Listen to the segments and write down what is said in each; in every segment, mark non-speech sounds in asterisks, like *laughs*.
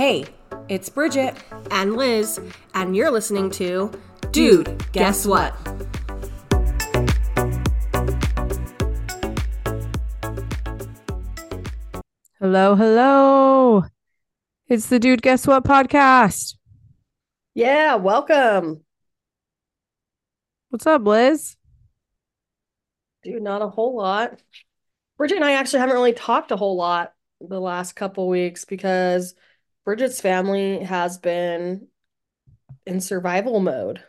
Hey, it's Bridget and Liz, and you're listening to Dude, Guess What? Hello, hello. It's the Dude Guess What podcast. Yeah, welcome. What's up, Liz? Dude, not a whole lot. Bridget and I actually haven't really talked a whole lot the last couple weeks because Bridget's family has been in survival mode.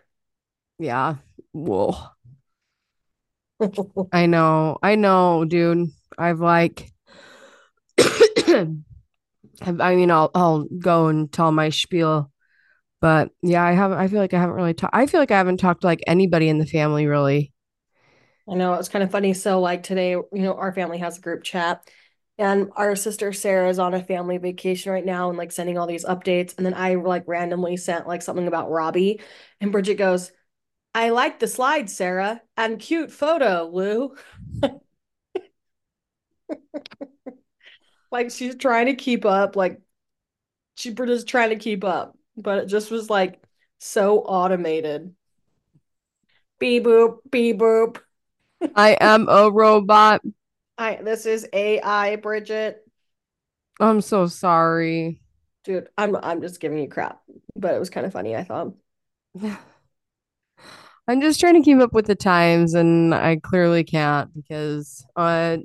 Yeah. Whoa. *laughs* I know. I know, dude. I've like *coughs* I mean I'll I'll go and tell my spiel. But yeah, I haven't I feel like I haven't really talked I feel like I haven't talked to like anybody in the family really. I know it was kind of funny. So like today, you know, our family has a group chat and our sister Sarah is on a family vacation right now and like sending all these updates. And then I like randomly sent like something about Robbie. And Bridget goes, I like the slide, Sarah, and cute photo, Lou. *laughs* like she's trying to keep up, like she Bridget's trying to keep up, but it just was like so automated. Beep boop, beep boop. I am a robot. I this is AI, Bridget. I'm so sorry. Dude, I'm I'm just giving you crap. But it was kind of funny, I thought. *laughs* I'm just trying to keep up with the times and I clearly can't because uh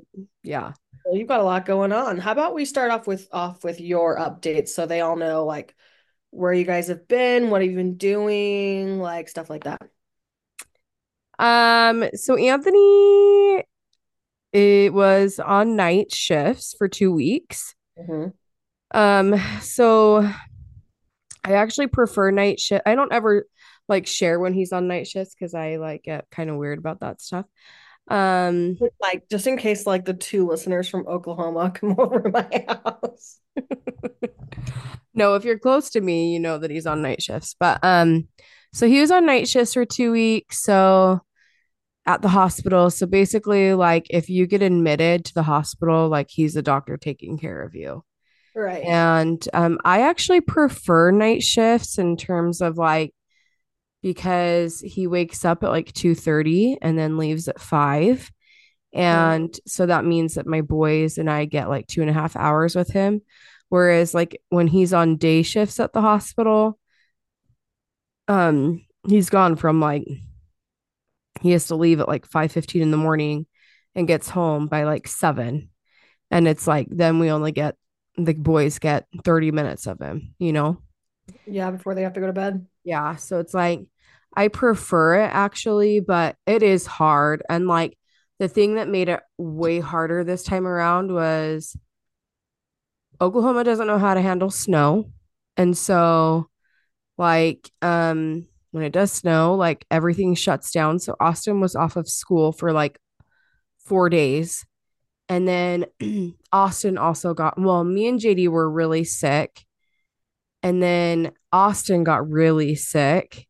yeah. Well, you've got a lot going on. How about we start off with off with your updates so they all know like where you guys have been, what have you been doing, like stuff like that. Um so Anthony it was on night shifts for two weeks. Mm-hmm. Um, so I actually prefer night shift. I don't ever like share when he's on night shifts because I like get kind of weird about that stuff. Um, like just in case like the two listeners from Oklahoma *laughs* come over to my house. *laughs* no, if you're close to me, you know that he's on night shifts. But um, so he was on night shifts for two weeks. So at the hospital. So basically, like if you get admitted to the hospital, like he's a doctor taking care of you. Right. And um, I actually prefer night shifts in terms of like because he wakes up at like 2:30 and then leaves at five. And so that means that my boys and I get like two and a half hours with him. Whereas like when he's on day shifts at the hospital, um, he's gone from like he has to leave at like 5 15 in the morning and gets home by like 7 and it's like then we only get the boys get 30 minutes of him you know? Yeah before they have to go to bed. Yeah so it's like i prefer it actually but it is hard. And like the thing that made it way harder this time around was oklahoma doesn't know how to handle snow. And so like um when it does snow, like everything shuts down. So Austin was off of school for like four days. And then *clears throat* Austin also got, well, me and JD were really sick. And then Austin got really sick.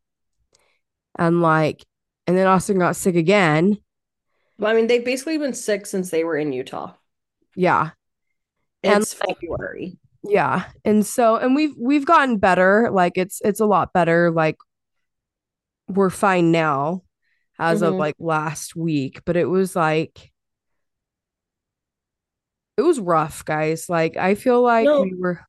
And like, and then Austin got sick again. Well, I mean, they've basically been sick since they were in Utah. Yeah. It's and, February. Yeah. And so and we've we've gotten better. Like it's it's a lot better. Like we're fine now as mm-hmm. of like last week, but it was like it was rough, guys. Like I feel like no, we were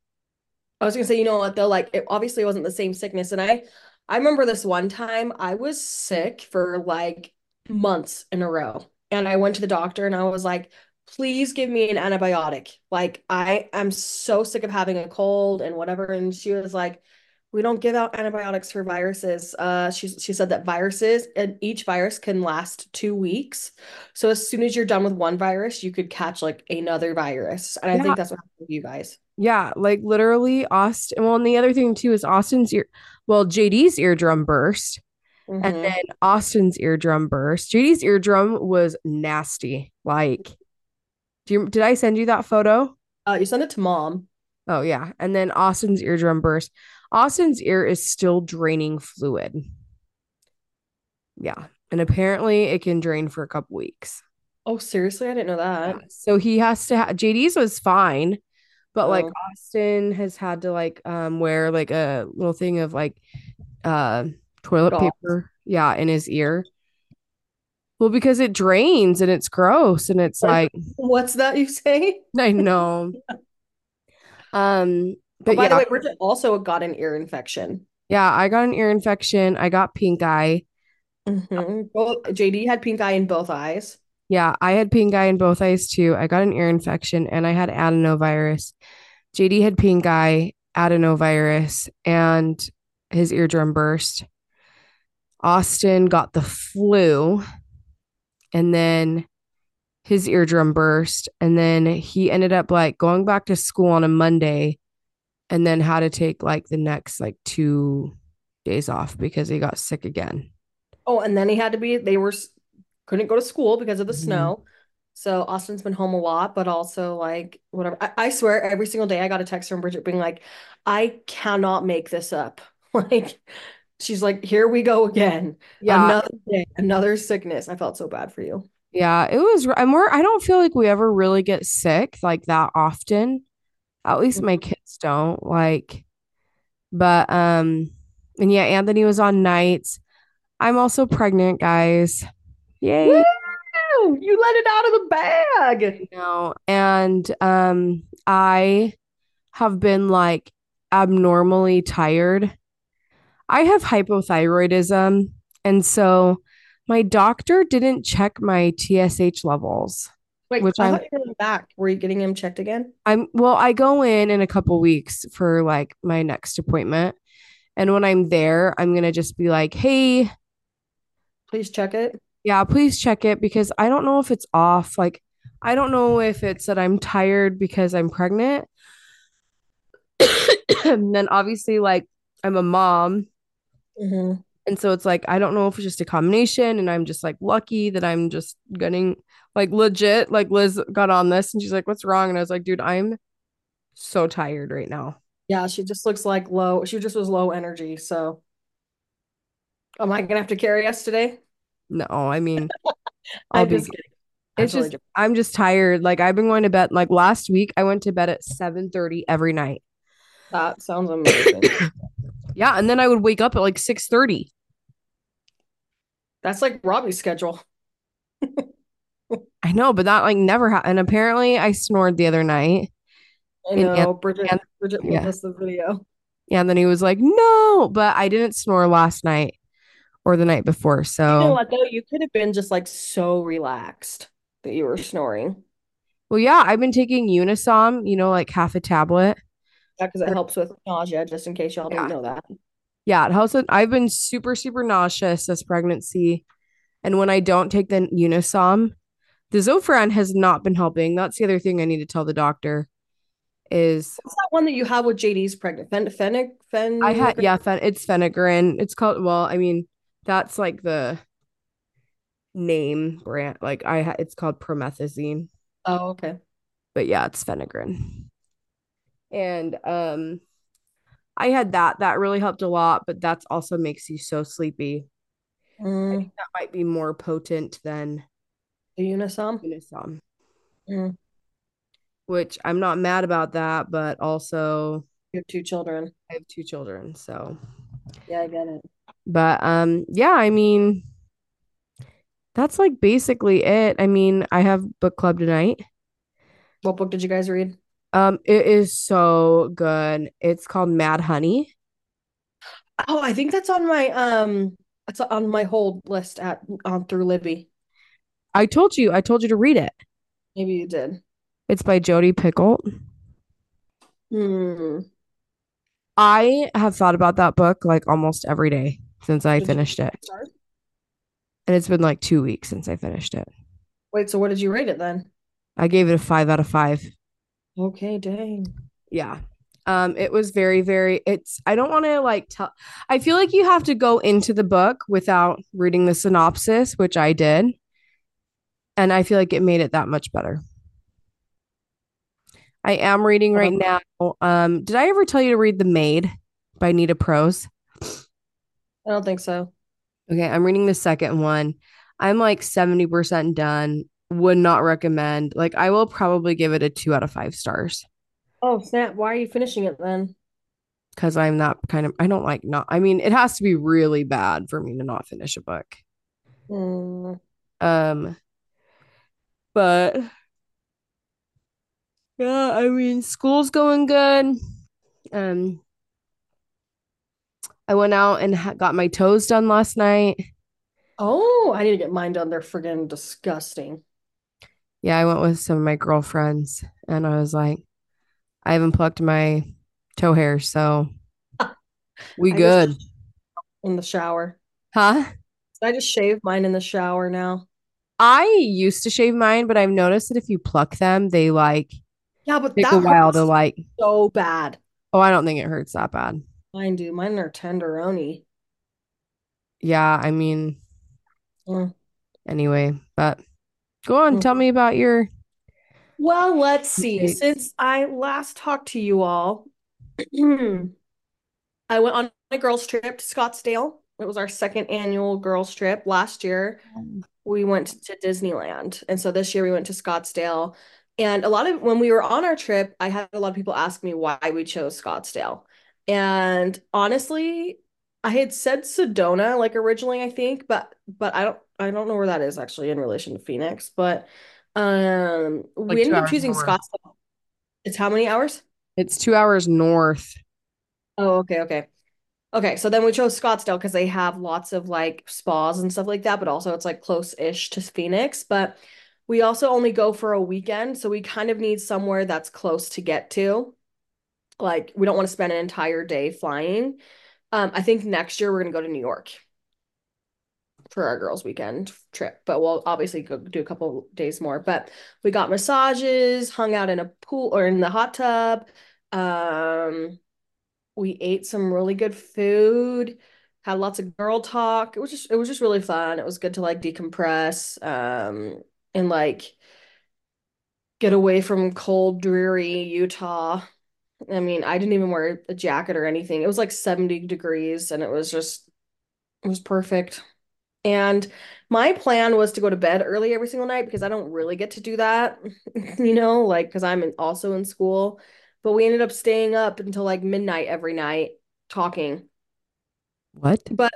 I was gonna say, you know what though, like it obviously wasn't the same sickness. And I I remember this one time I was sick for like months in a row. And I went to the doctor and I was like, please give me an antibiotic. Like I am so sick of having a cold and whatever. And she was like, we don't give out antibiotics for viruses. Uh, she she said that viruses and each virus can last two weeks. So as soon as you're done with one virus, you could catch like another virus. And yeah. I think that's what happened with you guys. Yeah, like literally Austin. Well, and the other thing too is Austin's ear. Well, JD's eardrum burst, mm-hmm. and then Austin's eardrum burst. JD's eardrum was nasty. Like, do you did I send you that photo? Uh, you sent it to mom. Oh yeah, and then Austin's eardrum burst. Austin's ear is still draining fluid. Yeah. And apparently it can drain for a couple weeks. Oh, seriously? I didn't know that. Yeah. So he has to have JD's was fine, But like Oh. Austin has had to like um wear like a little thing of like uh toilet paper, yeah, in his ear. Well, because it drains and it's gross and it's like *laughs* What's that you say? I know. *laughs* Um, Oh, but by the yeah, way, Bridget also got an ear infection. yeah, I got an ear infection. I got pink eye. Mhm. Both JD had pink eye in both eyes. Yeah, I had pink eye in both eyes too. I got an ear infection and I had adenovirus. JD had pink eye, adenovirus, and his eardrum burst. Austin got the flu and then his eardrum burst. And then he ended up like going back to school on a Monday and then had to take like the next like two days off because he got sick again. Oh, and then he had to be, they were, couldn't go to school because of the Mhm. snow. So Austin's been home a lot, but also like whatever. I, I swear every single day I got a text from Bridget being like, I cannot make this up. *laughs* Like, she's like, here we go again. Yeah. Another day, another sickness. I felt so bad for you. Yeah, it was. And we're, I don't feel like we ever really get sick like that often. At least my kids don't like, but, um, and yeah, Anthony was on nights. I'm also pregnant, guys. Yay. Woo! You let it out of the bag. No, and, um, I have been like abnormally tired. I have hypothyroidism. And so my doctor didn't check my TSH levels. Wait, Which I I'm- thought you were back. Were you getting him checked again? I'm well, I go in in a couple weeks for like my next appointment. And when I'm there, I'm going to just be like, "Hey, Please check it. yeah, please check it because I don't know if it's off. Like I don't know if it's that I'm tired because I'm pregnant." *coughs* and then obviously like I'm a mom, Mhm. and so it's like I don't know if it's just a combination and I'm just like lucky that I'm just getting like legit like Liz got on this and she's like, "What's wrong?" And I was like, "Dude, I'm so tired right now." Yeah, she just looks like low. She just was low energy. So, am I gonna have to carry us today? No, I mean, *laughs* I'll be just. It's totally just I'm just tired. Like I've been going to bed like last week I went to bed at 7:30 every night. That sounds amazing. *coughs* Yeah, and then I would wake up at like 6:30. That's like Robbie's schedule. *laughs* *laughs* I know, but that like never happened. And apparently I snored the other night. I And- know. Bridget, and- Bridget yeah. us the video. Yeah, And then he was like, "No," but I didn't snore last night or the night before. You know So, what though? You could have been just like so relaxed that you were snoring. well, yeah, I've been taking Unisom, you know, like half a tablet. Yeah, because it helps with nausea, just in case y'all Yeah. didn't know that. Yeah, it helps. with- I've been super, super nauseous this pregnancy. And when I don't take the Unisom, the Zofran has not been helping. That's the other thing I need to tell the doctor is What's that one that you have with JD's pregnant? Fen Fennec? Fen I had yeah, fen- it's Phenergan. It's called well, I mean, that's like the name brand. Like I ha- it's called promethazine. Oh, okay. But yeah, it's Phenergan. And um I had that. That really helped a lot, but that's also makes you so sleepy. I Mm, think that might be more potent than the Unisom. Unisom, Mm, which I'm not mad about that, but also you have two children. I have two children, so Yeah, I get it. but um yeah, I mean that's like basically it. I mean, I have book club tonight. What book did you guys read? Um it is so good. It's called Mad Honey. Oh, I think that's on my um, it's on my hold list at on through Libby. I told you, I told you to read it. Maybe you did. It's by Jodi Picoult. Hmm. I have thought about that book like almost every day since I Did finished it. start? And it's been like 2 weeks since I finished it. Wait, so what did you rate it then? I gave it a 5 out of 5. Okay, dang. Yeah. Um, it was very, very, it's, I don't want to like tell, I feel like you have to go into the book without reading the synopsis, which I did. And I feel like it made it that much better. I am reading right now. Um, did I ever tell you to read The Maid by Nita Prose? I don't think so. Okay, I'm reading the second one. I'm like 70% done. Would not recommend. Like, I will probably give it a two out of five stars. Oh, snap. Why are you finishing it then? because I'm that kind of I don't like not I mean it has to be really bad for me to not finish a book. Hmm. Um but yeah, I mean school's going good. Um I went out and ha- got my toes done last night. Oh, I need to get mine done. They're friggin' disgusting. Yeah, I went with some of my girlfriends and I was like I haven't plucked my toe hair, so *laughs* we good. in the shower. Huh? I just shave mine in the shower now. I used to shave mine, but I've noticed that if you pluck them, they like Yeah, but take a while to like so bad. oh, I don't think it hurts that bad. Mine do. Mine are tenderoni. Yeah, I mean, Mm. anyway, but go on, Mm. tell me about your Well, let's see. Since I last talked to you all, *clears throat* I went on a girls' trip to Scottsdale. It was our second annual girls' trip. Last year, we went to Disneyland. And so this year we went to Scottsdale. And a lot of when we were on our trip, I had a lot of people ask me why we chose Scottsdale. And honestly, I had said Sedona like originally, I think, but but I don't I don't know where that is actually in relation to Phoenix. But um Like we ended up choosing north. Scottsdale. It's how many hours? It's two hours north. Oh, okay, okay. Okay, so then we chose Scottsdale because they have lots of like spas and stuff like that, but also it's like close-ish to Phoenix. But we also only go for a weekend, so we kind of need somewhere that's close to get to. Like we don't want to spend an entire day flying. Um, I think next year we're gonna go to New York for our girls' weekend trip, but we'll obviously go do a couple days more. But we got massages, hung out in a pool or in the hot tub. Um, we ate some really good food, had lots of girl talk. It was just it was just really fun. It was good to like decompress, um, and like get away from cold, dreary Utah. I mean, I didn't even wear a jacket or anything. It was like 70 degrees and it was just it was perfect. And my plan was to go to bed early every single night because I don't really get to do that, *laughs* you know, like because I'm in, also in school. But we ended up staying up until like midnight every night talking. What? But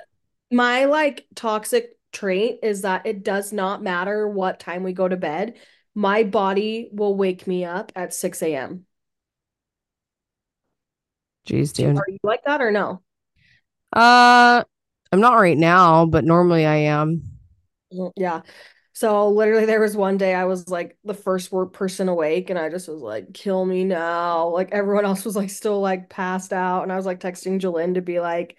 my like toxic trait is that it does not matter what time we go to bed. My body will wake me up at 6 a.m. Jeez, dude. are you like that or no? Uh, I'm not right now, but normally I am. Mm, Yeah. So literally there was one day I was like the first person awake and I just was like, kill me now. Like everyone else was like still like passed out. And I was like texting Jalen to be like,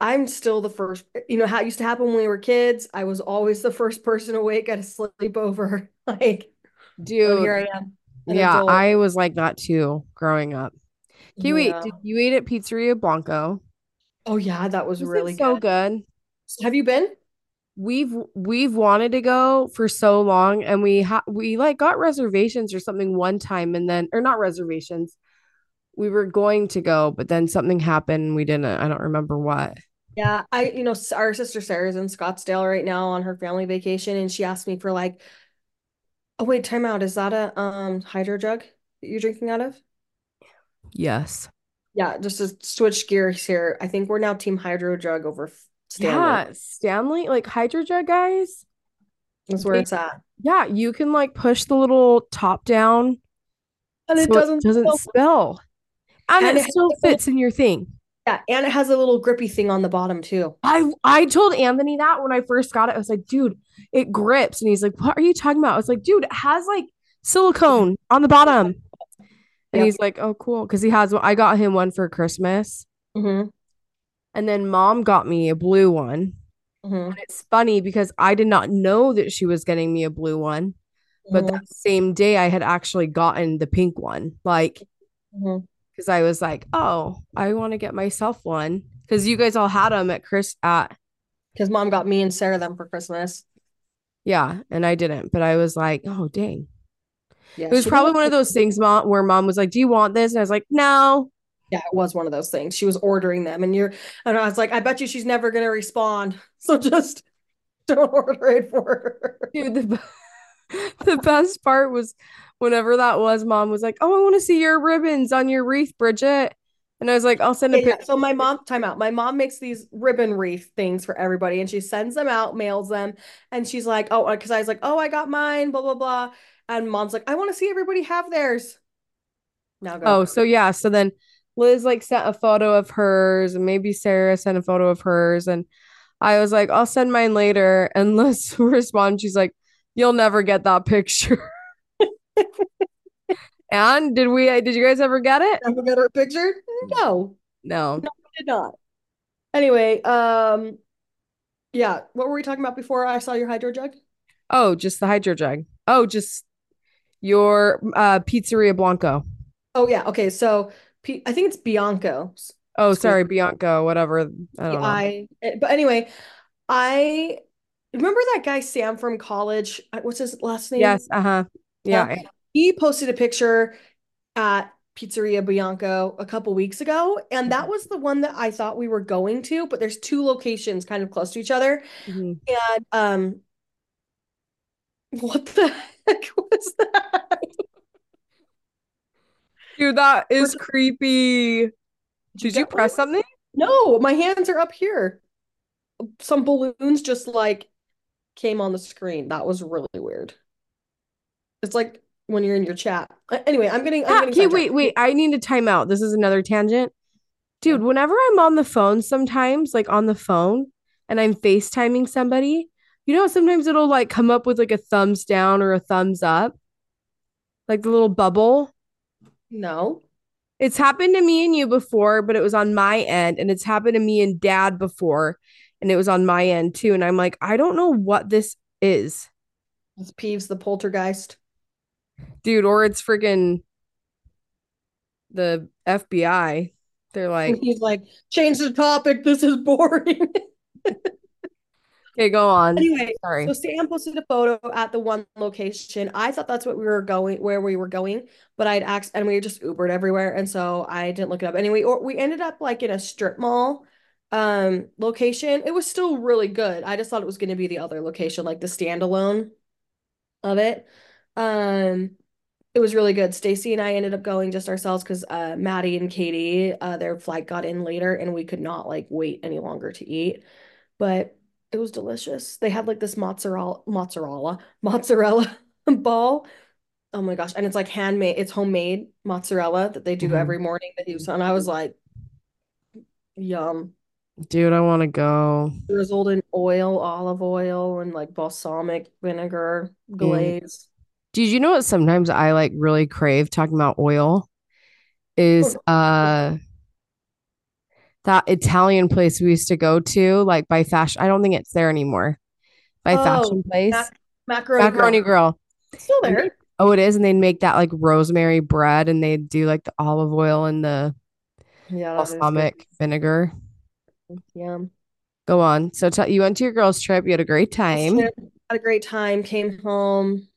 I'm still the first, you know, how it used to happen when we were kids. I was always the first person awake at a sleepover. *laughs* Like, Dude, here I am, yeah, adult. I was like that too growing up. Kiwi, Yeah. did you eat at Pizzeria Blanco? Oh yeah, that was Was really it so good. good? Have you been? We've we've wanted to go for so long and we ha we like got reservations or something one time and then or not reservations. We were going to go, but then something happened we didn't. I don't remember what. Yeah, I, you know, our sister Sarah's in Scottsdale right now on her family vacation, and she asked me for like, oh wait, time out. Is that a um hydro jug that you're drinking out of? Yes. Yeah, just to switch gears here. I think we're now Team Hydro Jug over Stanley. Yeah, Stanley, like Hydro Jug guys. That's where They- it's at. Yeah, you can like push the little top down And it so doesn't it doesn't spill. spill. And, And it it still a little- fits in your thing. Yeah, and it has a little grippy thing on the bottom too. I I told Anthony that when I first got it. I was like, dude, it grips. And he's like, what are you talking about? I was like, dude, it has like silicone on the bottom. And Yep. he's like, oh, cool. Because he has. I got him one for Christmas. Mm-hmm. And then mom got me a blue one. Mm-hmm. And it's funny because I did not know that she was getting me a blue one. But Mm-hmm. that same day, I had actually gotten the pink one. Like, because I was like, oh, I want to get myself one. Because you guys all had them at Chris at Because mom got me and Sarah them for Christmas. yeah, and I didn't. But I was like, oh dang. Yeah, It was probably one of those things, mom, where mom was like, "Do you want this?" And I was like, "No." Yeah, it was one of those things. She was ordering them, and you're, and I was like, I bet you she's never gonna respond. *laughs* So just don't order it for her. Dude, the *laughs* the best part was whenever that was, mom was like, Oh, I want to see your ribbons on your wreath, Bridget. And I was like, I'll send a Yeah, yeah. picture. So my mom, time out. My mom makes these ribbon wreath things for everybody, and she sends them out, mails them, and she's like, "Oh," uh, because I was like, "Oh, I got mine," blah blah blah, and mom's like, "I want to see everybody have theirs." Now go. Oh, so yeah. So then Liz like sent a photo of hers, and maybe Sarah sent a photo of hers. And I was like, I'll send mine later. And *laughs* Liz responds, she's like, You'll never get that picture. *laughs* and did we did you guys ever get it? Ever get her picture? No, No. I did not. Anyway, um, yeah. What were we talking about before I saw your hydro jug? Oh, just the hydro jug. Oh, just your uh Pizzeria Blanco. Oh yeah. Okay. So P- I think it's Bianco's. Oh, sorry, Bianco, whatever. I don't know. I. eh, But anyway, I remember that guy Sam from college. uh, What's his last name? Yes, uh-huh. Yeah. He posted a picture at Pizzeria Bianco a couple weeks ago, and that was the one that I thought we were going to, but there's two locations kind of close to each other. Mhm. And um what the *laughs* heck was that? Dude, that is creepy. Did you press something? No, my hands are up here. Some balloons just like came on the screen. That was really weird. It's like when you're in your chat. Anyway, I'm getting I'm Ah, getting okay, wait, wait. I need to time out. This is another tangent. Dude, whenever I'm on the phone, sometimes, like on the phone, and I'm FaceTiming somebody, you know, sometimes it'll like come up with like a thumbs down or a thumbs up, like the little bubble. No. It's happened to me and you before, but it was on my end, and it's happened to me and dad before, and it was on my end too. And I'm like, I don't know what this is, It's Peeves the poltergeist. dude, or it's freaking the FBI. They're *laughs* like, He's like, change the topic. This is boring. *laughs* okay, go on. Anyway, Sorry. so Sam posted a photo at the one location. I thought that's what we were going, where we were going, but I'd asked, and we just Ubered everywhere, and so I didn't look it up anyway. Or we ended up like in a strip mall um location. It was still really good. I just thought it was going to be the other location, like the standalone of it. Um, it was really good. Stacy and I ended up going just ourselves because uh Maddie and Katie, uh their flight got in later and we could not like wait any longer to eat. But it was delicious. They had like this mozzarella mozzarella mozzarella *laughs* ball. Oh my gosh. And it's like handmade, it's homemade mozzarella that they do Mhm. every morning that you and I was like, yum. Dude, I want to go. Drizzled in oil, olive oil, and like balsamic vinegar glaze. Did you know what sometimes I like really crave talking about oil is uh that Italian place we used to go to like by fashion I don't think it's there anymore. By Oh, fashion place. Mac- macaroni Macaroni. Grill. It's still And they- Oh, it is, and they'd make that like rosemary bread and they'd do like the olive oil and the Yeah, that is good. balsamic vinegar. Yum. Go on. So t you went to your girls' trip, you had a great time. Had a great time. Came home.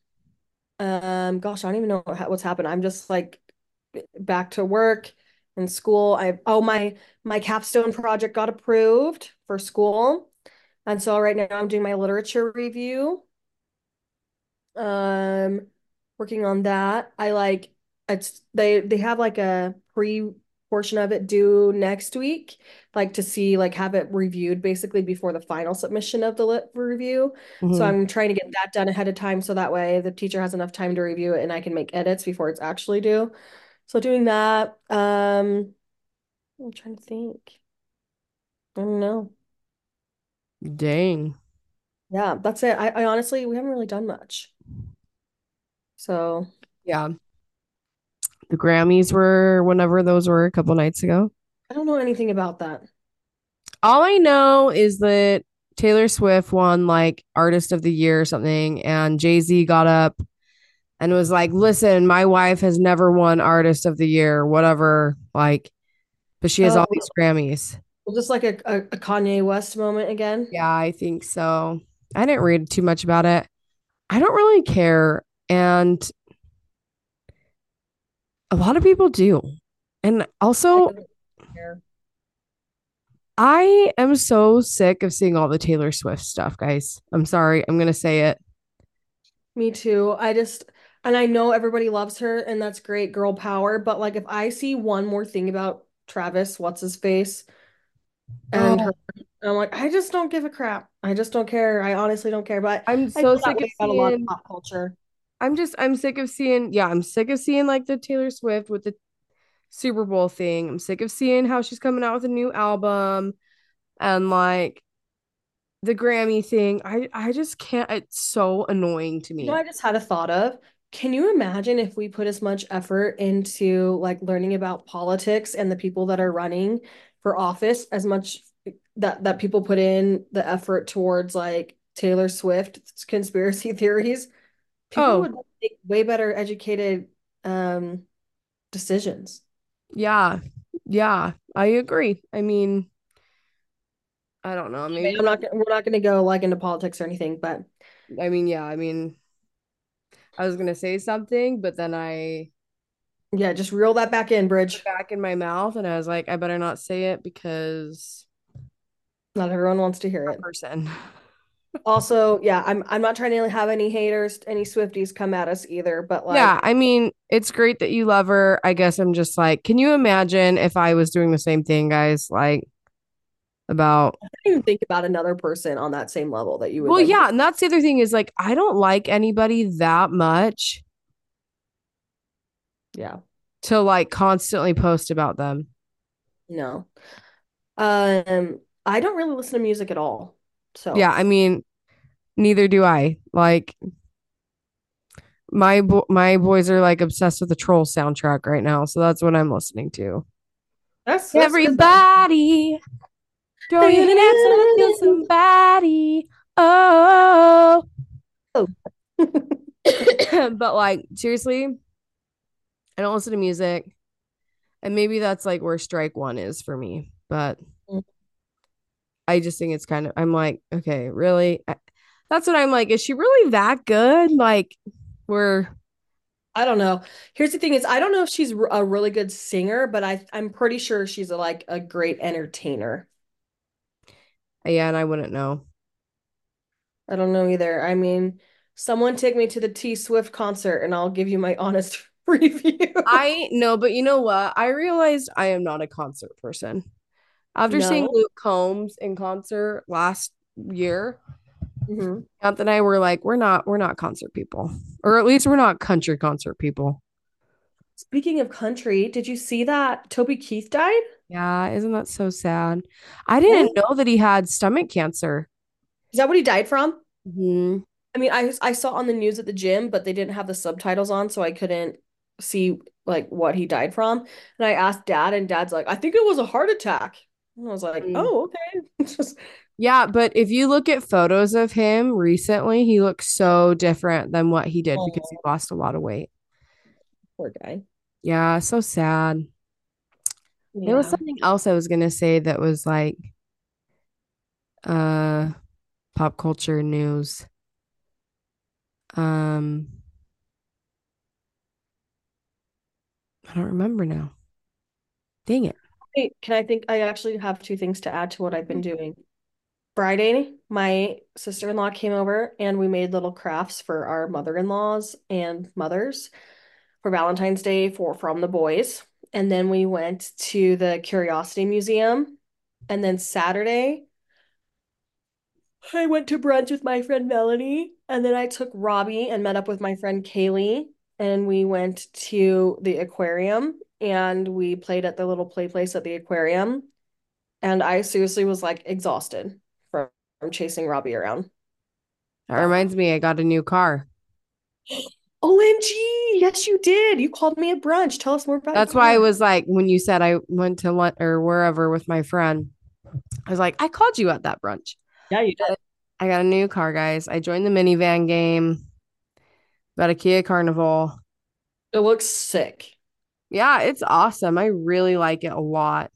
Um, gosh, I don't even know what, what's happened. I'm just like back to work and school. I oh my my capstone project got approved for school, and so right now I'm doing my literature review. Um, working on that. I like it's they they have like a pre portion of it due next week, like to see like have it reviewed basically before the final submission of the lit review. So Mhm. I'm trying to get that done ahead of time so that way the teacher has enough time to review it and I can make edits before it's actually due. So doing that. Um, I'm trying to think. I don't know. Dang. Yeah, that's it. I, I honestly we haven't really done much. So Yeah. The Grammys were whenever those were a couple nights ago. I don't know anything about that. All I know is that Taylor Swift won like Artist of the Year or something, and Jay-Z got up and was like, Listen, my wife has never won Artist of the Year, whatever. Like, but she has oh. all Oh. these Grammys. Well, just like a, a, Kanye West moment again. Yeah, I think so. I didn't read too much about it. I don't really care. And a lot of people do. And also, don't. I am so sick of seeing all the Taylor Swift stuff, guys. I'm sorry. I'm going to say it. Me too. I just, and I know everybody loves her and that's great, girl power. But like, if I see one more thing about Travis, what's his face, and Oh. her, I'm like, I just don't give a crap. I just don't care. I honestly don't care. But I'm so sick of about a lot of pop culture. I'm just I'm sick of seeing yeah, I'm sick of seeing like the Taylor Swift with the Super Bowl thing. I'm sick of seeing how she's coming out with a new album and like the Grammy thing. I I just can't it's so annoying to You know, me. I just had a thought of, can you imagine if we put as much effort into like learning about politics and the people that are running for office as much that that people put in the effort towards like Taylor Swift conspiracy *laughs* theories? People Oh, would make way better educated um decisions. yeah. Yeah, I agree. I mean, I don't know, maybe I'm not we're not going to go like into politics or anything, but I mean, yeah, I mean, I was gonna say something, but then I yeah, just reel that back in, Bridge. back in my mouth and I was like, I better not say it because Not everyone wants to hear it. person. *laughs* Also, yeah, I'm I'm not trying to have any haters, any Swifties come at us either, but like Yeah, I mean, it's great that you love her. I guess I'm just like, can you imagine if I was doing the same thing, guys? Like about, I don't even think about another person on that same level that you would well, like. yeah, and that's the other thing is like, I don't like anybody that much Yeah, to like constantly post about them. no. Um, I don't really listen to music at all. So Yeah, I mean, neither do I. Like my bo- my boys are like obsessed with the Troll soundtrack right now, so that's what I'm listening to. that's, that's good. Throw your hands up and feel somebody. Oh. oh. *coughs* but like seriously, I don't listen to music. And maybe that's like where strike one is for me. But Mm. I just think it's kind of I'm like, okay, really? I- That's what I'm like. Is she really that good? Like we're I don't know. Here's the thing is I don't know if she's a really good singer, but I I'm pretty sure she's a, like a great entertainer. Yeah, and I wouldn't know. I don't know either. I mean, someone take me to the T Swift concert and I'll give you my *laughs* honest *laughs* review. I know, but you know what? I realized I am not a concert person. After seeing Luke Combs in concert last year, Mhm. Aunt and I were like, we're not, we're not concert people, or at least we're not country concert people. Speaking of country, did you see that Toby Keith died? Yeah, isn't that so sad? I didn't know that he had stomach cancer. Is that what he died from? Mhm. I mean, I I saw on the news at the gym, but they didn't have the subtitles on, so I couldn't see like what he died from. And I asked Dad, and Dad's like, I think it was a heart attack. And I was like, Mm. oh, okay. *laughs* Just Yeah, but if you look at photos of him recently, he looks so different than what he did because he lost a lot of weight. poor guy. Yeah, so sad. There was something else I was gonna say that was like uh pop culture news. Um I don't remember now. Dang it. Can I think I actually have two things to add to what I've been doing. Friday, my sister-in-law came over and we made little crafts for our mother-in-laws and mothers for Valentine's Day for from the boys. And then we went to the Curiosity Museum. And then Saturday, I went to brunch with my friend Melanie. And then I took Robbie and met up with my friend Kaylee. And we went to the aquarium and we played at the little play place at the aquarium. And I seriously was like exhausted from, from chasing Robbie around. That reminds me, I got a new car. *gasps* *gasps* *gasps* OMG, yes, you did. You called me at brunch. Tell us more about your That's why I was like, when you said I went to lunch or wherever with my friend, I was like, I called you at that brunch. Yeah, you did. I got a new car, guys. I joined the minivan game. Got a Kia Carnival. It looks sick. Yeah, it's awesome. I really like it a lot.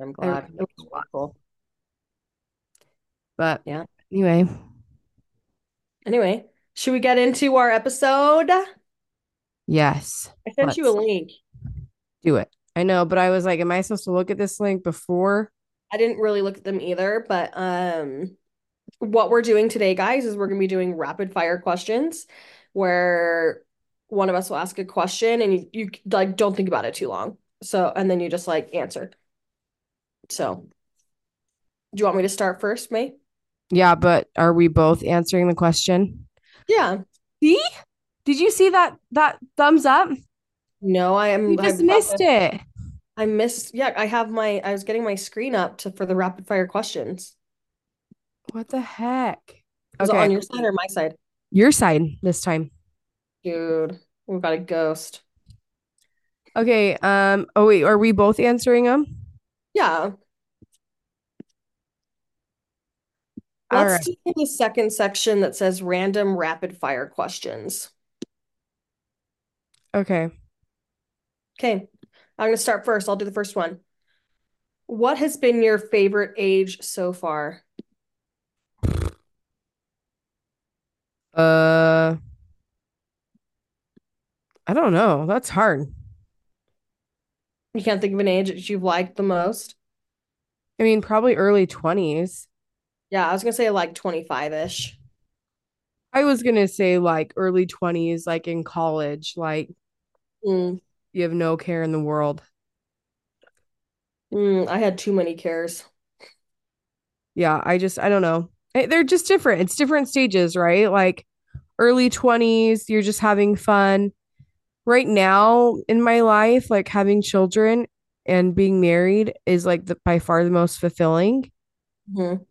I'm glad. really It looks cool. But Yeah. anyway, Anyway, should we get into our episode? Yes. I sent you a link. do it. I know, but I was like, am I supposed to look at this link before? I didn't really look at them either, but um what we're doing today, guys, is we're going to be doing rapid fire questions where one of us will ask a question and you, you like don't think about it too long. So, and then you just like answer. So, do you want me to start first, May? Yeah, but are we both answering the question? Yeah. See? Did you see that that thumbs up? No, I am. You just I missed it. I missed. Yeah, I have my. I was getting my screen up to for the rapid fire questions. What the heck? Was it on your side or my side? Your side this time. Dude, we've got a ghost. Okay. Um. Oh wait, are we both answering them? Yeah. All Let's right. do the second section that says random rapid fire questions. Okay. Okay, I'm going to start first. I'll do the first one. What has been your favorite age so far? Uh. I don't know. That's hard. You can't think of an age that you've liked the most? I mean, probably early 20s. Yeah, I was going to say like 25-ish. I was gonna say like early 20s, like in college, like Mm, you have no care in the world. mm, I had too many cares. Yeah, I just I don't know. Eh, They're just different. It's different stages, right? Like early 20s, you're just having fun. Right now in my life, like having children and being married is like the, by far the most fulfilling. Mhm.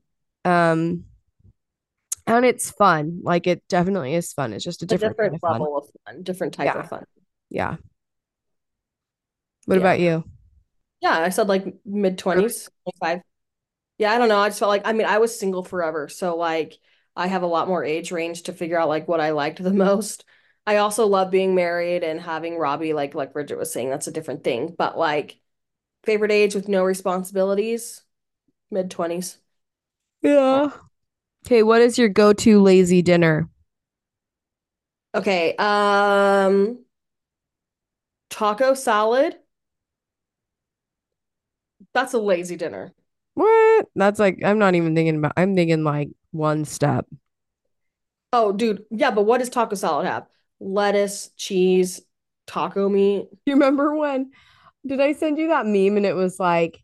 Um, and it's fun. Like it definitely is fun. It's just a A different kind different of fun. level of fun, different type Yeah. of fun. Yeah. What Yeah. about you? Yeah, I said like mid 20s, 25. Yeah, I don't know. I just felt like, I mean, I was single forever. So, like, I have a lot more age range to figure out like what I liked the *laughs* most. I also love being married and having Robbie, like, like Bridget was saying, that's a different thing. But, like, favorite age with no responsibilities, mid 20s. Yeah. Okay, what is your go-to lazy dinner? Okay. Um, taco salad. That's a lazy dinner. What? That's like I'm not even thinking about I'm thinking like one step. Oh, dude. Yeah, but what does taco salad have? Lettuce, cheese, taco meat. You remember when did I send you that meme and it was like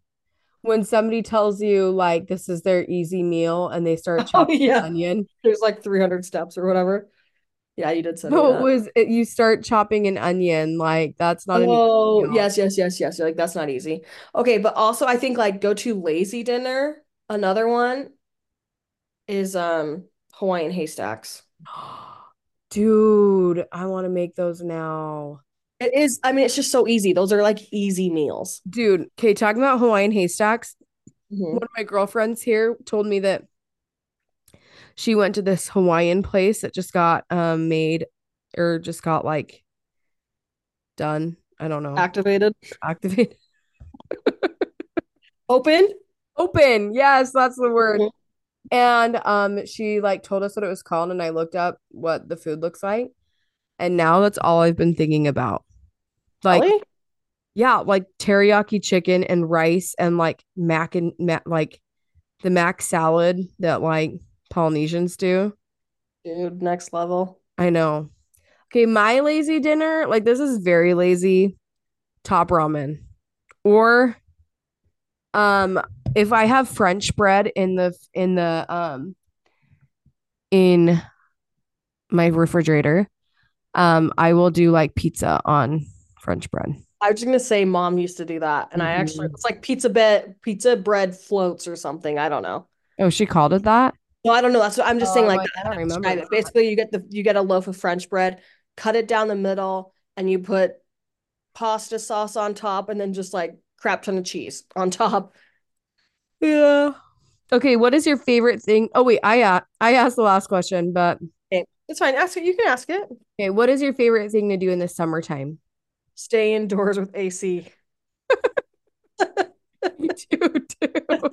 when somebody tells you like this is their easy meal and they start *laughs* Oh, chopping yeah. onion? There's like 300 steps or whatever. Yeah, you did me No, it that. was it, you start chopping an onion like that's not an easy Oh, yes, yes, yes, yes. You're like, that's not easy. Okay, but also I think like go to lazy dinner. Another one is um Hawaiian haystacks. *gasps* Dude, I want to make those now. It is, I mean, it's just so easy. Those are like easy meals. Dude, okay, talking about Hawaiian haystacks, Mhm. one of my girlfriends here told me that she went to this Hawaiian place that just got um made or just got like done. I don't know. Activated. Activated. *laughs* Open. Open. Yes, that's the word. Mhm. And um she like told us what it was called and I looked up what the food looks like. And now that's all I've been thinking about. Like Really? yeah, like teriyaki chicken and rice and like mac and mac like the mac salad that like Polynesians do. Dude, next level. I know. Okay, my lazy dinner, like this is very lazy. Top ramen. Or um if I have French bread in the in the um in my refrigerator, um I will do like pizza on French bread. I was just gonna say mom used to do that. And I actually Mhm. it's like pizza bed pizza bread floats or something. I don't know. Oh, she called it that? No, I don't know. That's what I'm just Oh, saying, like, like, I don't describe remember it. Basically, you get the you get a loaf of French bread, cut it down the middle, and you put pasta sauce on top, and then just like crap ton of cheese on top. Yeah. Okay, what is your favorite thing? Oh wait, I uh, I asked the last question, but Okay, it's fine. Ask it. You can ask it. Okay, what is your favorite thing to do in the summertime? Stay indoors with AC. *laughs* Me too, too.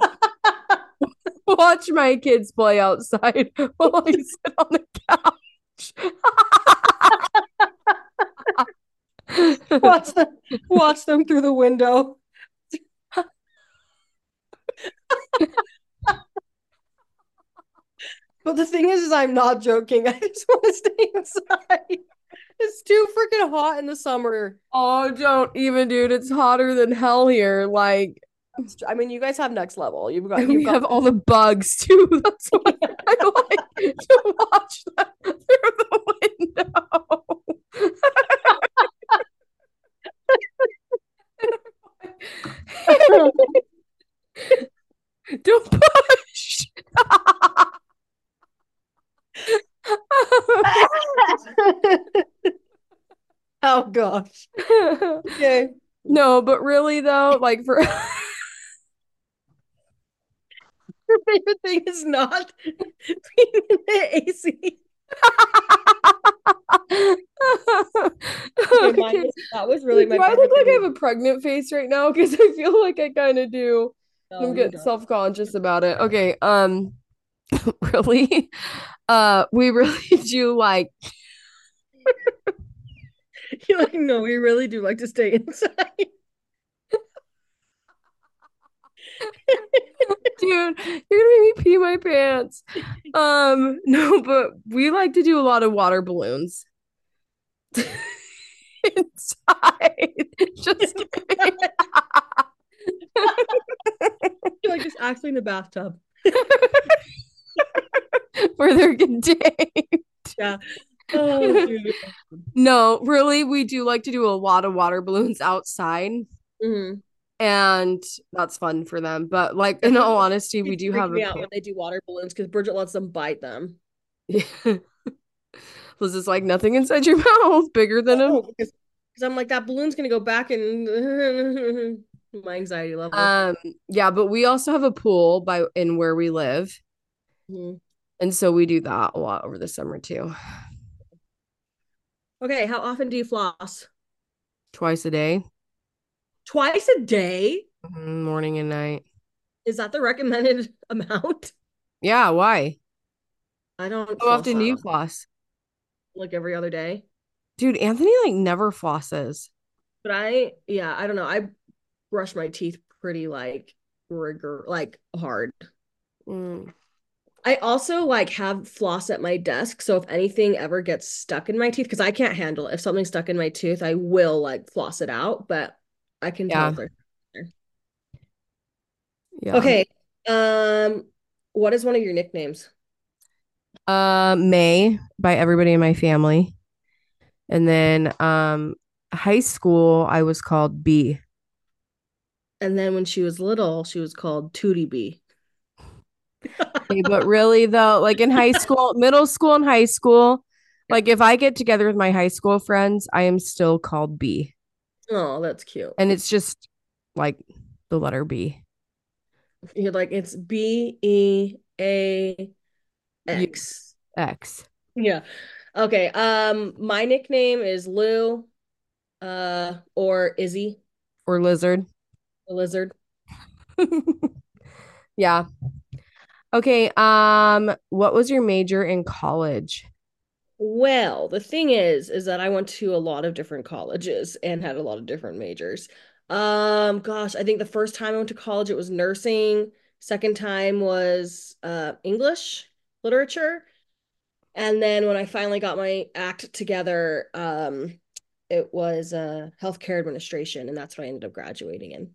*laughs* Watch my kids play outside *laughs* while I sit on the couch. Watch them. Watch them through the window. But the thing is, is I'm not joking. *laughs* I just want to stay inside. It's too freaking hot in the summer. Oh, don't even, dude. It's hotter than hell here. Like, I mean, you guys have next level. You've got *laughs* got have all the bugs too. *laughs* That's why I like to watch them through the window. Don't push. *laughs* oh gosh. Okay. no, but really though, like for *laughs* Your favorite thing is not being in the AC. Okay, mine was- that was really my Do I look like I have a pregnant face right now? Because I feel like I kind of do. No, I'm getting self-conscious about it. Okay, um *laughs* really? Uh we really *laughs* do like *laughs* You're like, no, we really do like to stay inside. *laughs* dude, you're gonna make me pee my pants. Um, no, but we like to do a lot of water balloons. Inside. Just kidding. You're like just actually in the bathtub. Where they're contained. Yeah. Oh. *laughs* No, really, we do like to do a lot of water balloons outside. Mhm. and that's fun for them. But like in all *laughs* honesty, we do have a out when they do water balloons because Bridget lets them bite them. Yeah. *laughs* Liz is like nothing inside your mouth bigger than a Oh, because I'm like that balloon's gonna go back and my anxiety level. um yeah, but we also have a pool by in where we live. Mhm. And so we do that a lot over the summer too. Okay, how often do you floss? Twice a day, Twice a day? Mhm, morning and night. Is that the recommended *laughs* amount? Yeah, why? I don't How often do you floss? like every other day. Dude, Anthony like never flosses. But I, yeah, I don't know. I brush my teeth pretty like rigor, like hard. Mm. I also like have floss at my desk. So if anything ever gets stuck in my teeth, because I can't handle it. If something's stuck in my tooth, I will like floss it out, but I can tell Yeah. they're Yeah. okay. Um, what is one of your nicknames? Uh, May by everybody in my family. And then um high school I was called B. And then when she was little, she was called Tootie Bee. Okay, but really though, like in high school, middle school and high school, like if I get together with my high school friends, I am still called B. Oh, that's cute. And it's just like the letter B. You're like it's B E A X. X. Yeah. Okay. Um, my nickname is Lou, uh, or Izzy, Or lizard. the lizard. *laughs* yeah. Okay, um, what was your major in college? Well, the thing is, is that I went to a lot of different colleges and had a lot of different majors. Um, gosh, I think the first time I went to college, it was nursing. Second time was uh English literature. And then when I finally got my act together, um, it was uh healthcare administration, and that's what I ended up graduating in.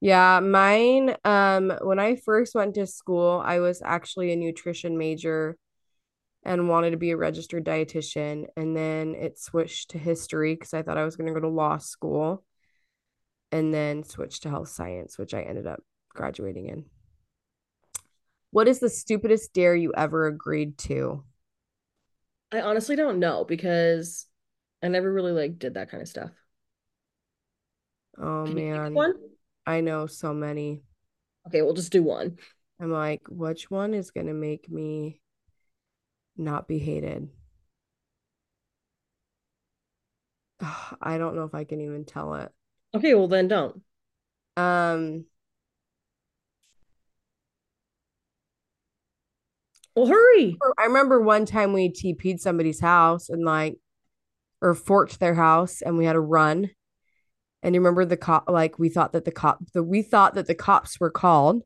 Yeah, mine, um, when I first went to school, I was actually a nutrition major and wanted to be a registered dietitian. And then it switched to history because I thought I was going to go to law school and then switched to health science, which I ended up graduating in. What is the stupidest dare you ever agreed to? I honestly don't know because I never really like did that kind of stuff. Oh Can man, one? I know so many. Okay, we'll just do one. I'm like, which one is going to make me not be hated? *sighs* I don't know if I can even tell it. Okay, well then don't. Um, Well, hurry. I remember one time we TP'd somebody's house and like, or forked their house and we had to run. And you remember the cop, like we thought that the cop, the we thought that the cops were called,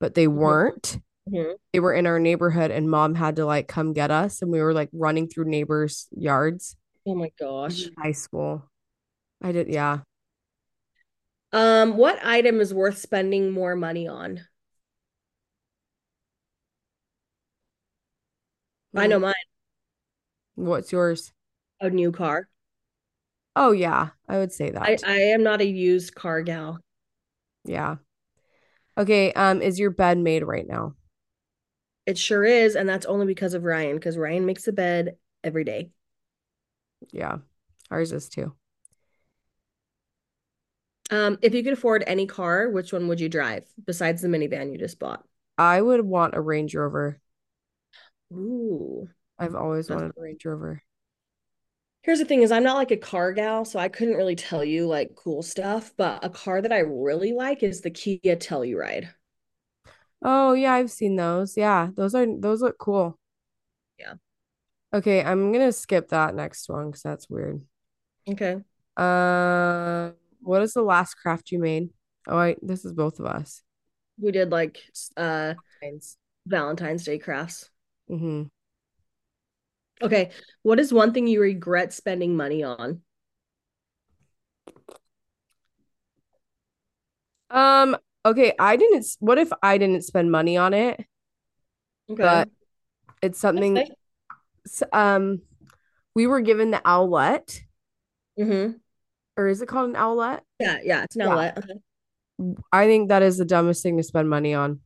but they Mhm. weren't. Mhm. They were in our neighborhood and mom had to like come get us and we were like running through neighbors' yards. Oh my gosh. High school. I did, yeah. Um, what item is worth spending more money on? I know mine. What's yours? A new car. Oh yeah, I would say that. I am not a used car gal. Yeah. Okay, um, is your bed made right now? It sure is, and that's only because of Ryan, because Ryan makes the bed every day. Yeah. Ours is too. Um, if you could afford any car, which one would you drive besides the minivan you just bought? I would want a Range Rover. Ooh. I've always wanted a Range Rover. Here's the thing is I'm not like a car gal, so I couldn't really tell you like cool stuff, but a car that I really like is the Kia Telluride. Oh yeah, I've seen those. Yeah, those are those look cool. Yeah. Okay, I'm gonna skip that next one because that's weird. Okay. Uh, what is the last craft you made? Oh, I this is both of us. We did like uh Mine's. Valentine's Day crafts. Mm-hmm. Okay. What is one thing you regret spending money on? Um, okay, I didn't what if I didn't spend money on it, Okay. but it's something Okay. um we were given the owlet, Mm-hmm. or is it called an owlet? Yeah, yeah, it's an Yeah. outlet. Okay. I think that is the dumbest thing to spend money on.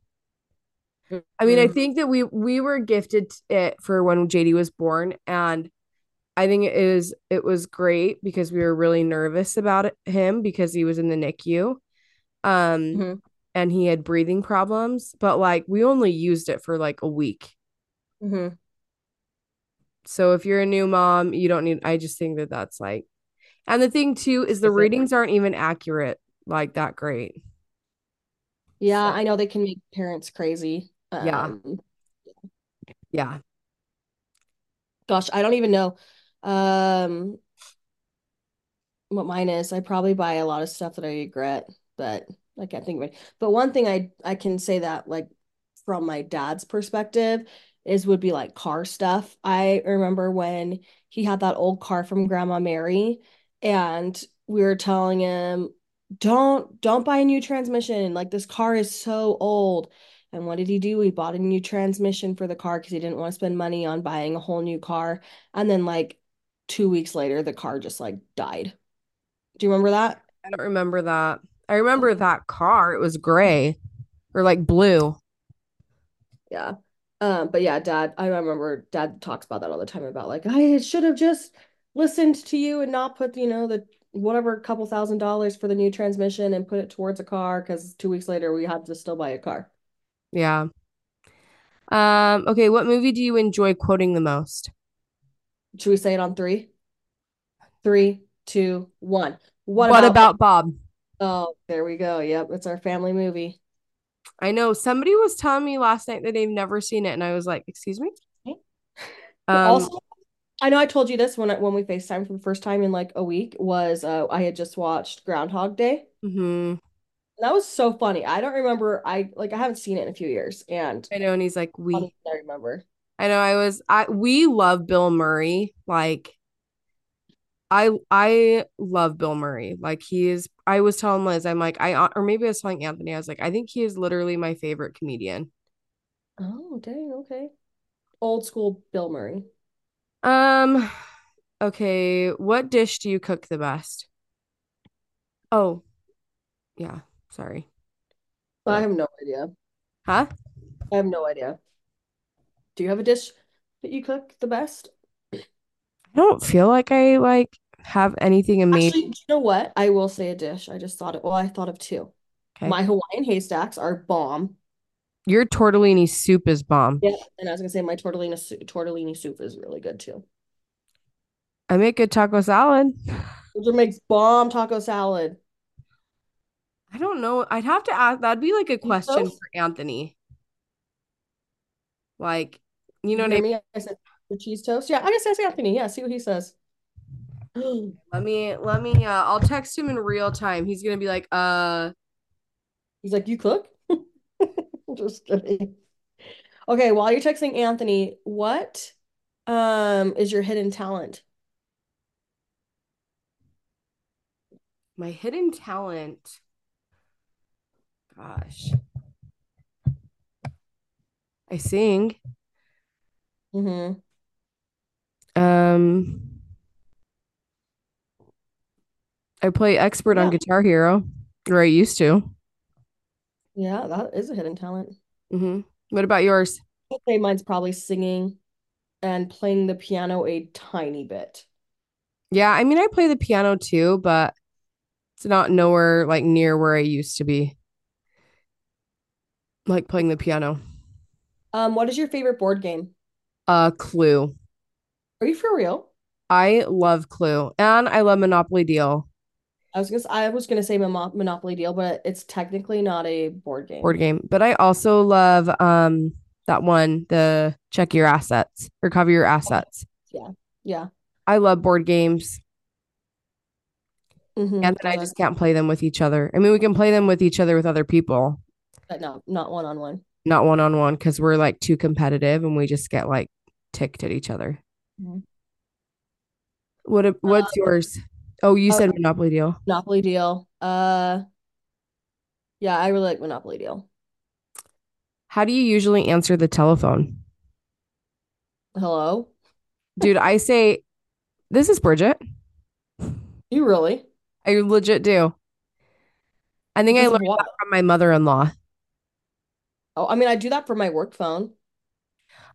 I mean, I Mhm. think that we we were gifted it for when JD was born, and I think it is it was great because we were really nervous about it, him because he was in the NICU, um, Mhm. and he had breathing problems. But like, we only used it for like a week. Mhm. So if you're a new mom, you don't need. I just think that that's like, and the thing too is the Specific. readings aren't even accurate like that great. Yeah, So- I know they can make parents crazy. Yeah. Um, Yeah. gosh, I don't even know um what mine is. I probably buy a lot of stuff that I regret, but I can't think of it. But one thing I I can say that like from my dad's perspective is would be like car stuff. I remember when he had that old car from Grandma Mary and we were telling him don't don't buy a new transmission. Like this car is so old. And what did he do? He bought a new transmission for the car because he didn't want to spend money on buying a whole new car. And then like two weeks later, the car just like died. Do you remember that? I don't remember that. I remember that car. It was gray or like blue. Yeah. Um, but yeah, dad, I remember dad talks about that all the time about like, I should have just listened to you and not put, you know, the whatever couple thousand dollars for the new transmission and put it towards a car because two weeks later we had to still buy a car. Yeah. Um, okay, what movie do you enjoy quoting the most? Should we say it on three? Three, two, one. What What about about Bob? Oh, there we go. Yep, it's our family movie. I know somebody was telling me last night that they've never seen it, and I was like, "Excuse me." Um, also, I know I told you this when I, when we FaceTime for the first time in like a week was uh, I had just watched Groundhog Day. mhm. That was so funny. I don't remember. I like I haven't seen it in a few years, and I know, and he's like, "We." I remember. I know. I was. I we love Bill Murray. Like, I I love Bill Murray. Like he is. I was telling Liz, I'm like, I or maybe I was telling Anthony. I was like, I think he is literally my favorite comedian. Oh, dang. Okay. Old school Bill Murray. Um, okay, what dish do you cook the best? Oh, yeah, sorry. I have no idea. Huh? I have no idea. Do you have a dish that you cook the best? I don't feel like I like have anything amazing. Actually, do you know what? I will say a dish. I just thought it. Well, I thought of two. Okay. My Hawaiian haystacks are bomb. Your tortellini soup is bomb. Yeah, and I was gonna say my tortellini soup, tortellini soup is really good too. I make good taco salad. Ginger makes bomb taco salad. I don't know. I'd have to ask. That'd be like a question for Anthony. Like, you know You what I mean? I said the cheese toast. Yeah, I guess ask Anthony. Yeah, see what he says. *gasps* Let me, let me, uh, I'll text him in real time. He's gonna be like, uh, He's like, you cook? *laughs* Just kidding. Okay, while you're texting Anthony, what um is your hidden talent? My hidden talent. Gosh. I sing. Mm-hmm. Um I play expert on Guitar Hero, or I used to. Yeah, that is a hidden talent. hmm What about yours? I'd say mine's probably singing and playing the piano a tiny bit. Yeah, I mean I play the piano too, but it's not nowhere like near where I used to be. Like playing the piano. Um, what is your favorite board game? Uh Clue. Are you for real? I love Clue and I love Monopoly Deal I was gonna, I was gonna say Mono- Monopoly Deal, but it's technically not a board game. board game. But I also love um that one, the check your assets, recover your assets. Yeah, yeah. I love board games. Mm-hmm. And then I just can't play them with each other. I mean, we can play them with each other with other people, but no, not one on one. not one on one, because we're like too competitive and we just get like ticked at each other. Mhm. What what's yours? Oh, you uh, said Monopoly Deal. Monopoly Deal. Uh, yeah, I really like Monopoly Deal. How do you usually answer the telephone? Hello? Dude, I say, this is Bridget. You really? I legit do. I think I learned that from my mother-in-law. Oh, I mean, I do that for my work phone.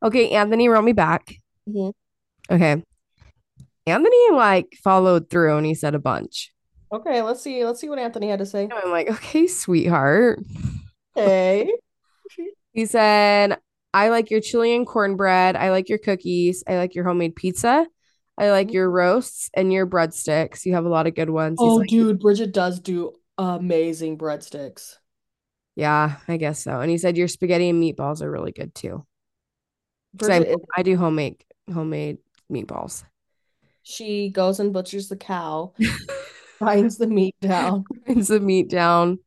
Okay, Anthony wrote me back. Mhm. Okay. Anthony like followed through and he said a bunch. Okay, let's see. Let's see what Anthony had to say. I'm like, okay, sweetheart. Hey. *laughs* *laughs* He said, I like your chili and cornbread. I like your cookies. I like your homemade pizza. I like your roasts and your breadsticks. You have a lot of good ones. He's Oh, like, dude, Bridget does do amazing breadsticks. Yeah, I guess so. And he said your spaghetti and meatballs are really good too. I, I do homemade homemade meatballs. she goes and butchers the cow, *laughs* finds the meat down. *laughs* Brings the meat down.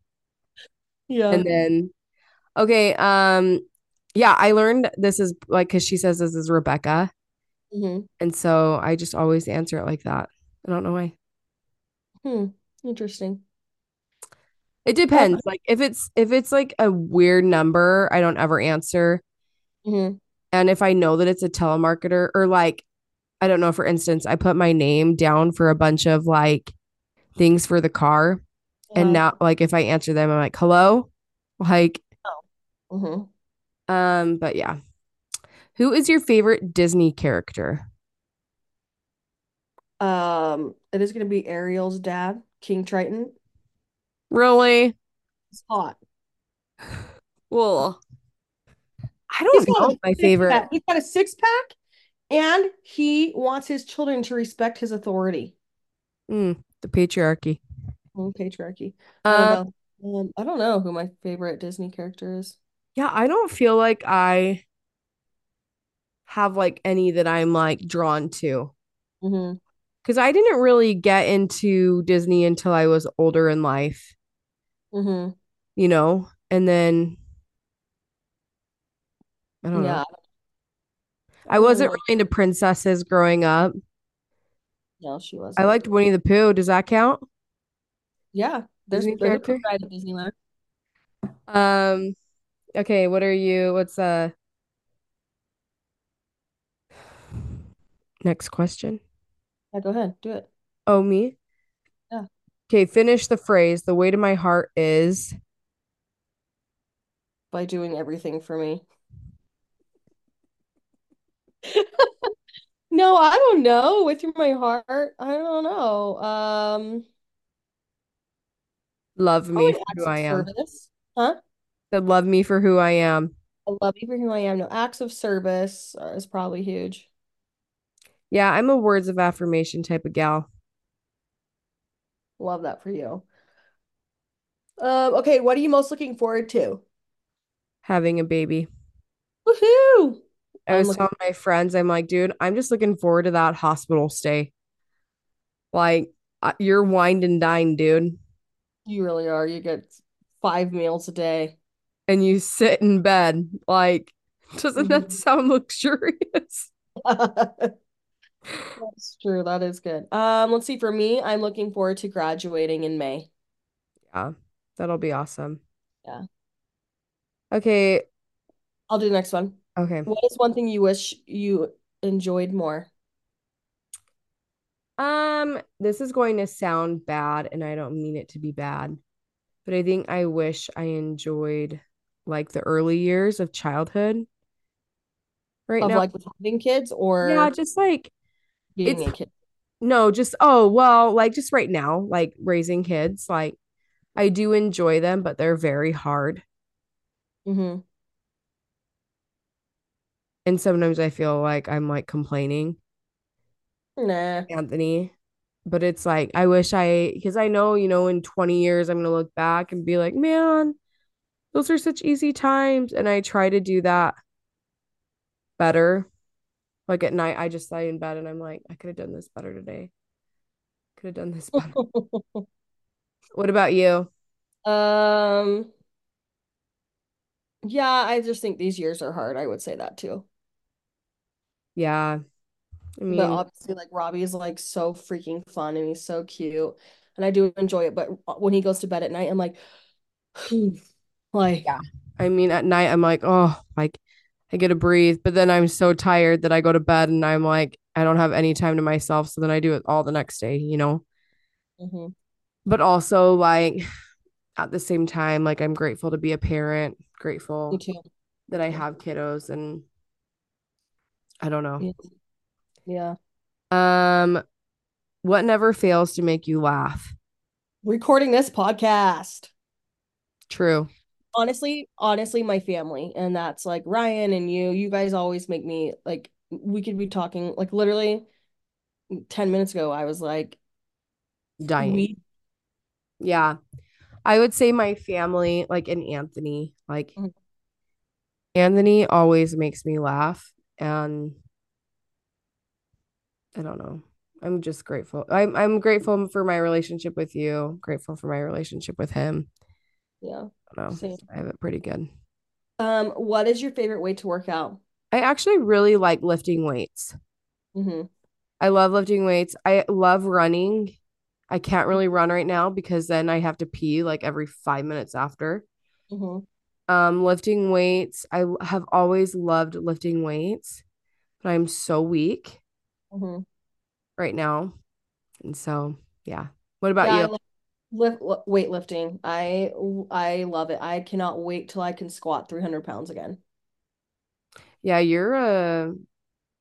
Yeah. And then, okay, um, yeah, I learned this is like because she says this is Rebecca, Mhm. and so I just always answer it like that. I don't know why. Hmm. Interesting. It depends. Like if it's if it's like a weird number, I don't ever answer. Mhm. And if I know that it's a telemarketer or like I don't know, for instance, I put my name down for a bunch of like things for the car, and Uh, now like if I answer them, I'm like, "Hello," like mhm. um. But yeah, who is your favorite Disney character? Um, it is gonna be Ariel's dad, King Triton. Really? It's hot. Well, I don't know my favorite. pack. He's got a six pack, and he wants his children to respect his authority. Mm, the patriarchy. Mm, patriarchy. I Um, don't know. Um, I don't know who my favorite Disney character is. yeah, I don't feel like I have like any that I'm like drawn to. Because I didn't really get into Disney until I was older in life, hmm you know? And then I don't Yeah. know. I wasn't really into princesses growing up. No, she wasn't. I liked Winnie the Pooh. Does that count? Yeah, there's Disney there's a character? Pooh ride at Disneyland. Um, okay, what are you? What's uh *sighs* next question? Yeah, go ahead, do it. Oh, me? Okay, finish the phrase. The weight of my heart is By doing everything for me. *laughs* No, I don't know. With my heart, I don't know. Um, love me for who I am. service. Huh? Said love me for who I am. I love you for who I am. No, acts of service is probably huge. Yeah, I'm a words of affirmation type of gal. Love that for you. Um, okay, what are you most looking forward to? Having a baby. Woohoo! I was telling my friends, I'm like, dude, I'm just looking forward to that hospital stay. Like, uh, you're wined and dine, dude. You really are. You get five meals a day. And you sit in bed, like, Doesn't that sound luxurious? *laughs* That's true. That is good. Um, let's see. For me, I'm looking forward to graduating in May. Yeah, that'll be awesome. Yeah. Okay. I'll do the next one. Okay. What is one thing you wish you enjoyed more? Um, this is going to sound bad, and I don't mean it to be bad, but I think I wish I enjoyed like the early years of childhood. Right Of now, like having kids or yeah, just like being it's a kid? no, just oh, well, like just right now, like raising kids, like I do enjoy them, but they're very hard. Mm-hmm. And sometimes I feel like I'm like complaining, Nah. Anthony. But it's like I wish I because I know, you know, in 20 years I'm gonna look back and be like, man, those are such easy times. And I try to do that better. Like at night, I just lie in bed and I'm like, I could have done this better today. Could have done this better. *laughs* What about you? Um, yeah, I just think these years are hard. I would say that too. Yeah. I But obviously, like Robbie is like so freaking fun and he's so cute, and I do enjoy it. But when he goes to bed at night, I'm like, *sighs* like, yeah. I mean, at night I'm like, oh, like I get to breathe, but then I'm so tired that I go to bed and I'm like, I don't have any time to myself. So then I do it all the next day, you know? mhm. But also, like, at the same time, like, I'm grateful to be a parent, grateful that I have kiddos, and I don't know. Yeah. Yeah. Um, what never fails to make you laugh? Recording this podcast. True. Honestly, honestly, my family, and that's like Ryan and you. You guys always make me like we could be talking like literally 10 minutes ago. I was like, Dying. we Yeah. I would say my family, like in Anthony, like Mhm. Anthony always makes me laugh. And I don't know. I'm just grateful. I'm I'm grateful for my relationship with you, grateful for my relationship with him. Yeah. I don't know. Same. I have it pretty good. Um, what is your favorite way to work out? I actually really like lifting weights. hmm I love lifting weights. I love running. I can't really run right now because then I have to pee like every five minutes after. hmm Um, lifting weights. I have always loved lifting weights, but I'm so weak hmm right now. And so, yeah. What about Yeah, you? Lift, li- weightlifting. I I love it. I cannot wait till I can squat 300 pounds again. Yeah, you're uh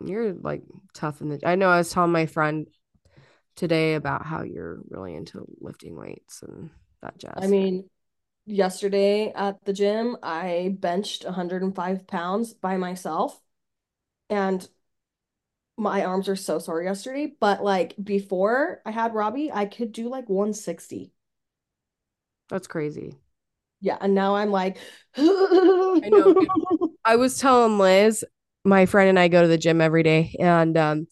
you're like tough in the I know I was telling my friend today about how you're really into lifting weights and that jazz. I mean, yesterday at the gym, I benched 105 pounds by myself, and my arms are so sore yesterday. But like before I had Robbie, I could do like 160. That's crazy. Yeah, and now I'm like, I know. *laughs* I was telling Liz, my friend and I go to the gym every day and um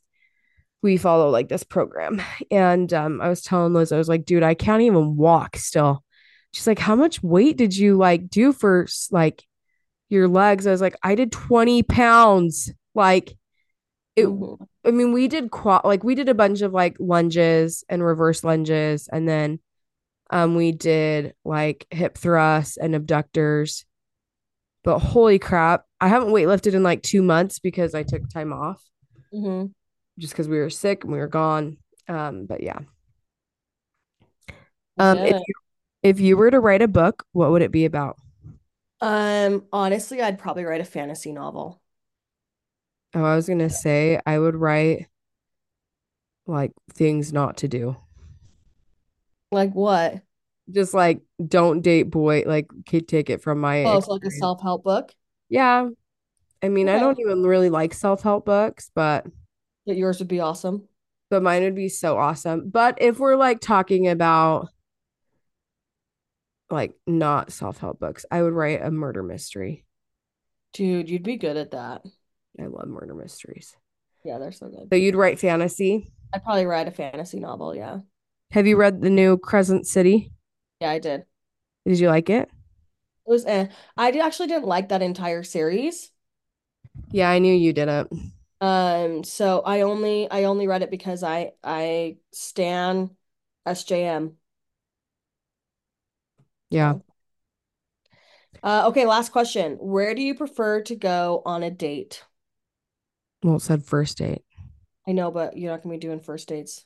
we follow like this program. And um I was telling Liz, I was like, dude, I can't even walk still. She's like, how much weight did you like do for like your legs? I was like, I did 20 pounds. Like it. I mean, we did quad like we did a bunch of like lunges and reverse lunges, and then um we did like hip thrusts and abductors. But holy crap, I haven't weightlifted in like two months because I took time off Mhm. just because we were sick and we were gone. Um, but yeah. Um, if you if you were to write a book, what would it be about? Um, honestly, I'd probably write a fantasy novel. Oh, I was gonna say I would write like things not to do. Like what? Just like don't date boy, like take it from my Oh, so like a self-help book. Yeah. I mean, I don't even really like self-help books, but That yours would be awesome. but mine would be so awesome. But if we're like talking about like not self-help books, I would write a murder mystery. Dude, you'd be good at that. I love murder mysteries. Yeah, they're so good. So you'd write fantasy. I'd probably write a fantasy novel. Yeah. Have you read the new Crescent City? Yeah, I did. Did you like it? It was eh. I did, actually didn't like that entire series. Yeah, I knew you didn't. Um, so I only I only read it because I I stan SJM. Yeah. Uh, okay, last question. Where do you prefer to go on a date? Well, it said first date. I know, but you're not gonna be doing first dates.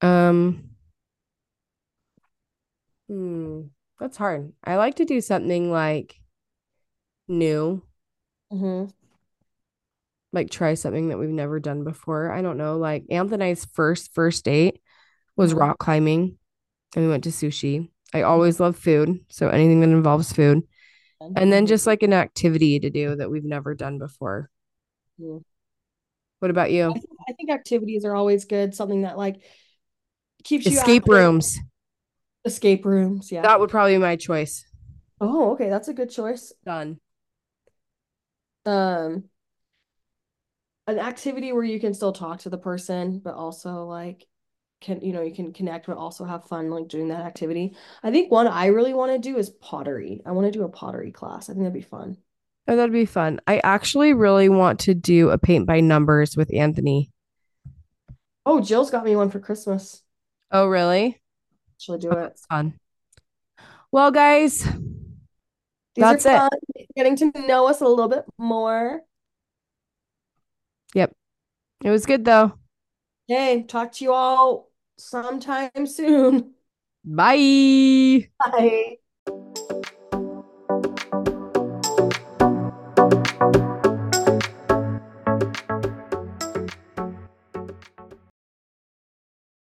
Um, hmm, that's hard. I like to do something like new, Mm-hmm. like try something that we've never done before. I don't know. Like Anthony's first first date was Mhm. rock climbing, and we went to sushi. I always love food, so anything that involves food. And then just like an activity to do that we've never done before. Mhm. What about you? I think, I think activities are always good. Something that like keeps you Escape rooms. Escape rooms, yeah. That would probably be my choice. Oh, okay, that's a good choice. Done. Um, an activity where you can still talk to the person, but also like can you know you can connect but also have fun like doing that activity. I think one I really want to do is pottery. I want to do a pottery class. I think that'd be fun. Oh, that'd be fun. I actually really want to do a paint by numbers with Anthony. Oh, Jill's got me one for Christmas. Oh, really? She'll do Oh, it. that's fun. Well, guys, These That's it. fun. Getting to know us a little bit more. yep. It was good though. Okay, talk to you all sometime soon. Bye. Bye.